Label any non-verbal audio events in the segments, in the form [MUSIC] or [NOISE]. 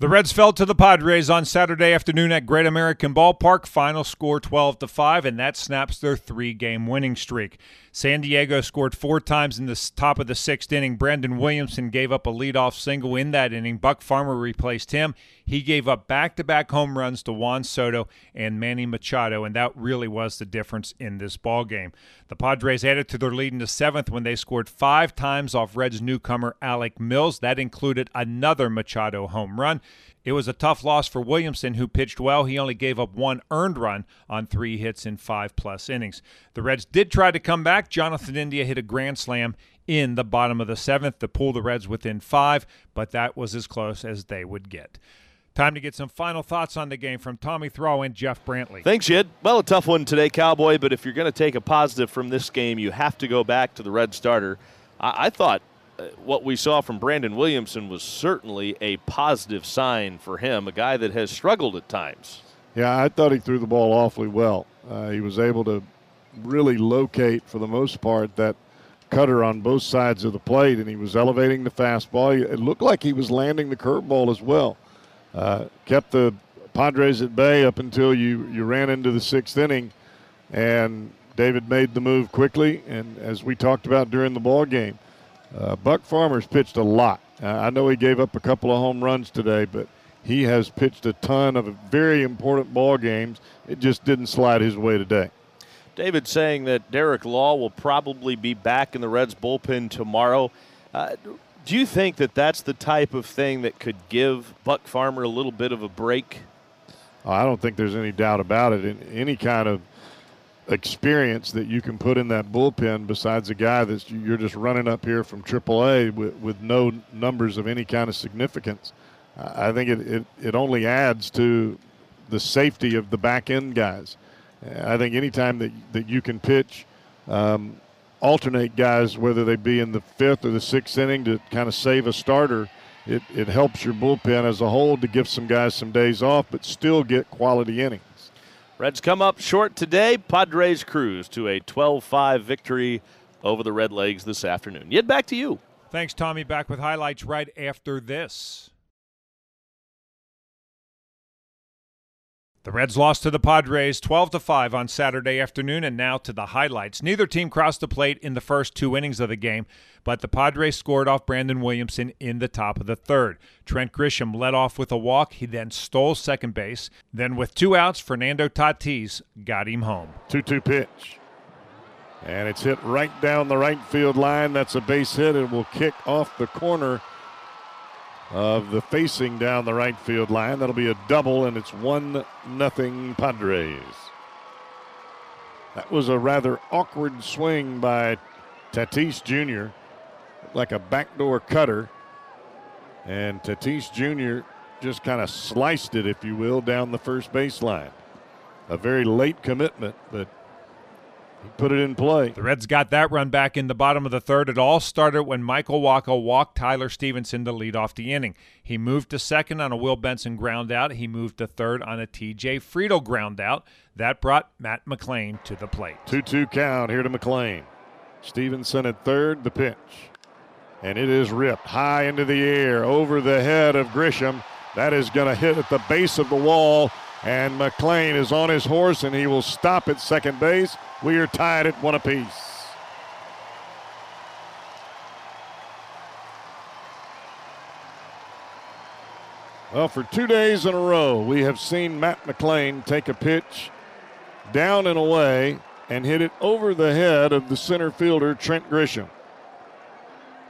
The Reds fell to the Padres on Saturday afternoon at Great American Ballpark. Final score 12 to 5, and that snaps their three game winning streak. San Diego scored four times in the top of the sixth inning. Brandon Williamson gave up a leadoff single in that inning. Buck Farmer replaced him. He gave up back to back home runs to Juan Soto and Manny Machado, and that really was the difference in this ball game. The Padres added to their lead in the seventh when they scored five times off Reds newcomer Alec Mills. That included another Machado home run. It was a tough loss for Williamson, who pitched well. He only gave up one earned run on three hits in five plus innings. The Reds did try to come back. Jonathan India hit a grand slam in the bottom of the seventh to pull the Reds within five, but that was as close as they would get. Time to get some final thoughts on the game from Tommy Thrall and Jeff Brantley. Thanks, Jed. Well, a tough one today, Cowboy, but if you're going to take a positive from this game, you have to go back to the Red starter. I, I thought what we saw from Brandon Williamson was certainly a positive sign for him, a guy that has struggled at times. Yeah, I thought he threw the ball awfully well. Uh, he was able to really locate, for the most part, that cutter on both sides of the plate, and he was elevating the fastball. It looked like he was landing the curveball as well. Uh, kept the Padres at bay up until you, you ran into the sixth inning, and David made the move quickly. And as we talked about during the ball game, uh, Buck Farmer's pitched a lot. Uh, I know he gave up a couple of home runs today, but he has pitched a ton of very important ball games. It just didn't slide his way today. David saying that Derek Law will probably be back in the Reds bullpen tomorrow. Uh, do you think that that's the type of thing that could give Buck Farmer a little bit of a break? I don't think there's any doubt about it. In any kind of experience that you can put in that bullpen besides a guy that you're just running up here from AAA with, with no numbers of any kind of significance. I think it, it, it only adds to the safety of the back end guys. I think anytime that, that you can pitch, um, alternate guys, whether they be in the fifth or the sixth inning to kind of save a starter, it, it helps your bullpen as a whole to give some guys some days off, but still get quality innings. Reds come up short today. Padres cruise to a 12 5 victory over the Redlegs this afternoon. Yet back to you. Thanks, Tommy. Back with highlights right after this. The Reds lost to the Padres 12 to 5 on Saturday afternoon and now to the highlights. Neither team crossed the plate in the first 2 innings of the game, but the Padres scored off Brandon Williamson in the top of the 3rd. Trent Grisham led off with a walk, he then stole second base. Then with two outs, Fernando Tatis got him home. 2-2 pitch. And it's hit right down the right field line. That's a base hit. It will kick off the corner of the facing down the right field line. That'll be a double, and it's 1 nothing Padres. That was a rather awkward swing by Tatis Jr., like a backdoor cutter. And Tatis Jr. just kind of sliced it, if you will, down the first baseline. A very late commitment, but put it in play. The Reds got that run back in the bottom of the third. It all started when Michael Wacha walked Tyler Stephenson to lead off the inning. He moved to second on a Will Benson ground out. He moved to third on a TJ Friedl ground out. That brought Matt McLain to the plate. 2 2 count here to McLain. Stephenson at third, the pitch. And it is ripped high into the air over the head of Grisham. That is going to hit at the base of the wall. And McLain is on his horse and he will stop at second base. We are tied at one apiece. Well, for two days in a row, we have seen Matt McLain take a pitch down and away and hit it over the head of the center fielder, Trent Grisham.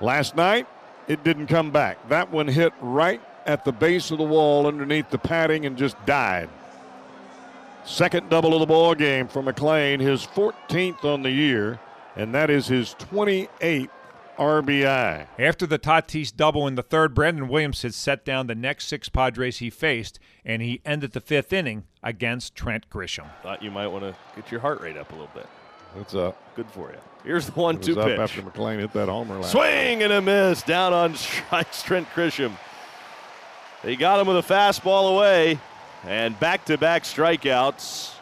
Last night, it didn't come back. That one hit right at the base of the wall underneath the padding and just died. Second double of the ball game for McLain, his 14th on the year, and that is his 28th RBI. After the Tatis double in the third, Brandon Williams had set down the next six Padres he faced, and he ended the fifth inning against Trent Grisham. Thought you might want to get your heart rate up a little bit. It's up. Good for you. Here's the one-two pitch. Up after McLain hit that homer last. Swing and a miss down on strikes. [LAUGHS] Trent Grisham. They got him with a fastball away, and back-to-back strikeouts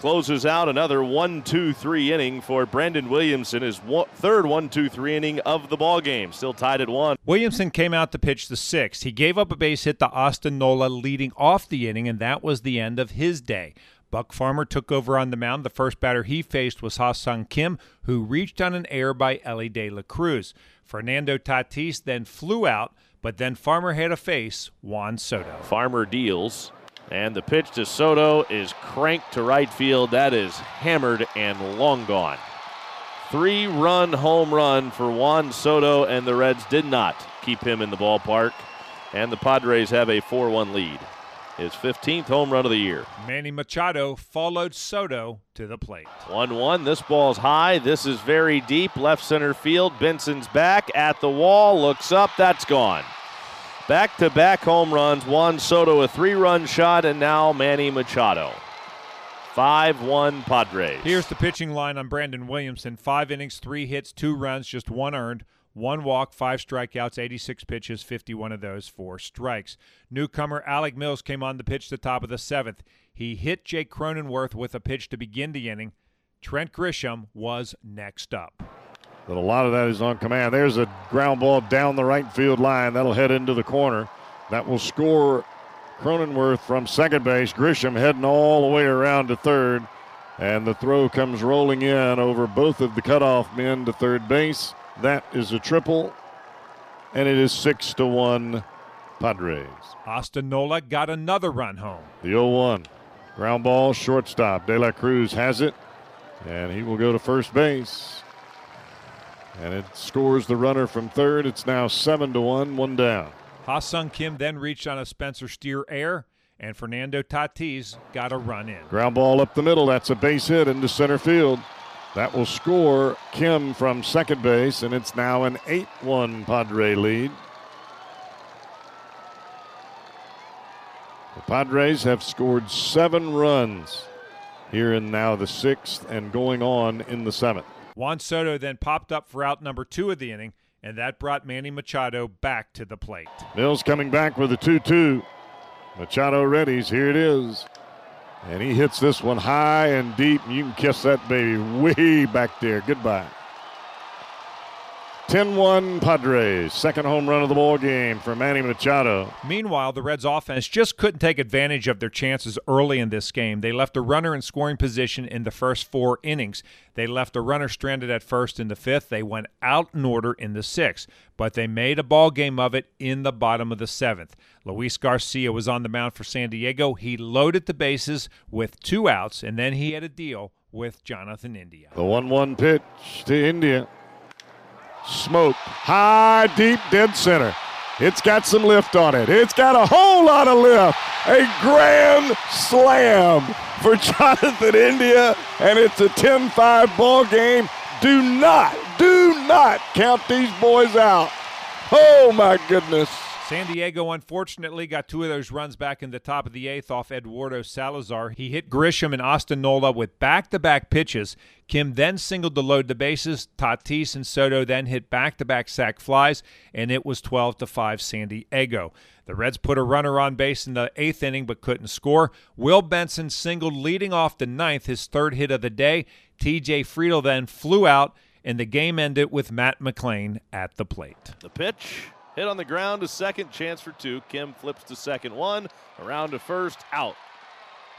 closes out another one-two-three inning for Brandon Williamson. His one, third one-two-three inning of the ball game. Still tied at one. Williamson came out to pitch the sixth. He gave up a base hit to Austin Nola leading off the inning, and that was the end of his day. Buck Farmer took over on the mound. The first batter he faced was Ha-Seong Kim, who reached on an error by Elly De La Cruz. Fernando Tatis then flew out, but then Farmer had to face Juan Soto. Farmer deals, and the pitch to Soto is cranked to right field. That is hammered and long gone. Three run home run for Juan Soto, and the Reds did not keep him in the ballpark. And the Padres have a 4 1 lead. His 15th home run of the year. Manny Machado followed Soto to the plate. 1 1. This ball's high. This is very deep. Left center field. Benson's back at the wall. Looks up. That's gone. Back to back home runs. Juan Soto, a three run shot, and now Manny Machado. 5 1 Padres. Here's the pitching line on Brandon Williamson five innings, three hits, two runs, just one earned. One walk, five strikeouts, 86 pitches, 51 of those for strikes. Newcomer Alec Mills came on the pitch the top of the seventh. He hit Jake Cronenworth with a pitch to begin the inning. Trent Grisham was next up. But a lot of that is on command. There's a ground ball down the right field line. That'll head into the corner. That will score Cronenworth from second base. Grisham heading all the way around to third. And the throw comes rolling in over both of the cutoff men to third base. That is a triple, and it is six to one Padres. Austin Nola got another run home. The 0 1. Ground ball, shortstop. De La Cruz has it, and he will go to first base. And it scores the runner from third. It's now 7 to 1, one down. Ha-Seong Kim then reached on a Spencer Steer air, and Fernando Tatis got a run in. Ground ball up the middle. That's a base hit into center field. That will score Kim from second base, and it's now an 8 1 Padre lead. The Padres have scored seven runs here in now the sixth and going on in the seventh. Juan Soto then popped up for out number two of the inning, and that brought Manny Machado back to the plate. Mills coming back with a 2 2. Machado readies. Here it is. And he hits this one high and deep. You can kiss that baby way back there. Goodbye. 10 1 Padres. Second home run of the ball game for Manny Machado. Meanwhile, the Reds offense just couldn't take advantage of their chances early in this game. They left a runner in scoring position in the first four innings. They left a runner stranded at first in the fifth. They went out in order in the sixth, but they made a ball game of it in the bottom of the seventh. Luis Garcia was on the mound for San Diego. He loaded the bases with two outs, and then he had a deal with Jonathan India. The 1 1 pitch to India. Smoke. High, deep, dead center. It's got some lift on it. It's got a whole lot of lift. A grand slam for [LAUGHS] Jonathan India, and it's a 10 5 ball game. Do not, do not count these boys out. Oh, my goodness. San Diego unfortunately got two of those runs back in the top of the eighth off Eduardo Salazar. He hit Grisham and Austin Nola with back to back pitches. Kim then singled to load the bases. Tatis and Soto then hit back to back sac flies, and it was 12 to 5 San Diego. The Reds put a runner on base in the eighth inning but couldn't score. Will Benson singled leading off the ninth, his third hit of the day. TJ Friedl then flew out, and the game ended with Matt McLain at the plate. The pitch hit on the ground to second, chance for two. Kim flips to second one, around to first, out.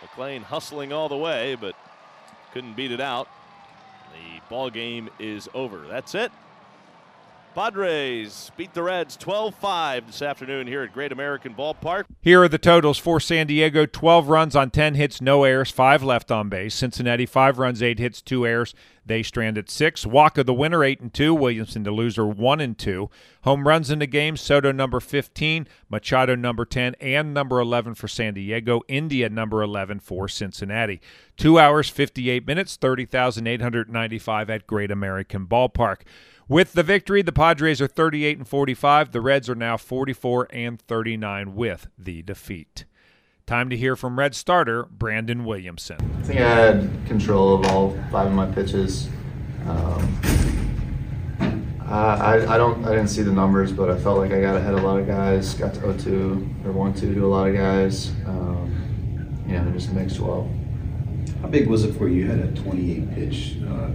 McLain hustling all the way, but couldn't beat it out. The ball game is over. That's it. Padres beat the Reds 12 5 this afternoon here at Great American Ballpark. Here are the totals for San Diego 12 runs on 10 hits, no errors, 5 left on base. Cincinnati 5 runs, 8 hits, 2 errors. They stranded 6. Wacha the winner 8 and 2, Williamson the loser 1 and 2. Home runs in the game Soto number 15, Machado number 10 and number 11 for San Diego, India number 11 for Cincinnati. 2 hours 58 minutes, 30,895 at Great American Ballpark. With the victory, the Padres are 38 and 45. The Reds are now 44 and 39 with the defeat. Time to hear from Red starter Brandon Williamson. I think I had control of all five of my pitches. Um, I, I don't I didn't see the numbers, but I felt like I got ahead a lot of guys. Got to 0-2 or 1-2 to a lot of guys. Um, you know, just mixed well. How big was it for you? You had a 28 pitch uh,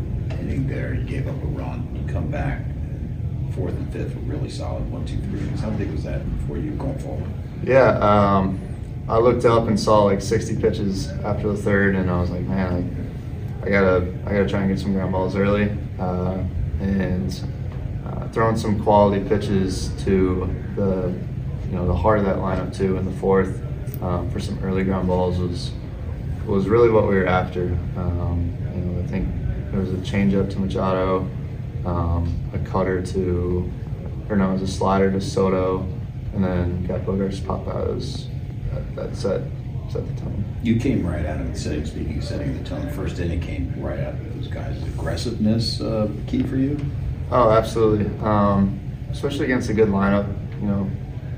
there. You gave up a run. You come back. Fourth and fifth were really solid. One, two, three. How big was that for you going forward? Yeah, um, I looked up and saw like 60 pitches after the third, and I was like, man, I, I gotta I gotta try and get some ground balls early, uh, and uh, throwing some quality pitches to the you know the heart of that lineup too in the fourth um, for some early ground balls was was really what we were after. Um, you know, I think there was a changeup to Machado, um, a cutter to, or no, it was a slider to Soto, and then got Bogaerts pop out. It was, that, that set set the tone. You came right out of the setting, speaking of setting the tone. First inning came right out of those guys. Aggressiveness uh, key for you? Oh, absolutely. Um, especially against a good lineup. You know,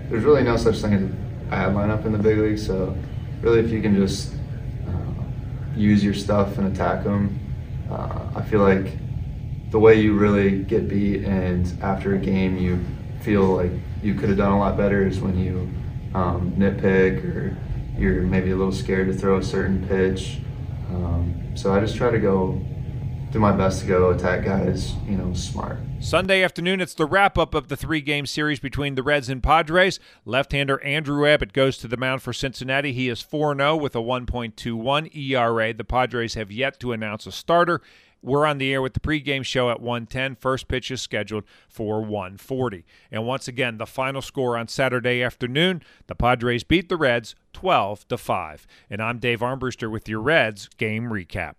there's really no such thing as a bad lineup in the big league. So, really, if you can just use your stuff and attack them. Uh, I feel like the way you really get beat and after a game you feel like you could have done a lot better is when you um, nitpick or you're maybe a little scared to throw a certain pitch. Um, so I just try to go do my best to go attack guys, you know, smart. Sunday afternoon, it's the wrap up of the three game series between the Reds and Padres. Left hander Andrew Abbott goes to the mound for Cincinnati. He is 4 0 with a 1.21 ERA. The Padres have yet to announce a starter. We're on the air with the pregame show at 110. First pitch is scheduled for 140. And once again, the final score on Saturday afternoon, the Padres beat the Reds 12 to 5. And I'm Dave Armbruster with your Reds game recap.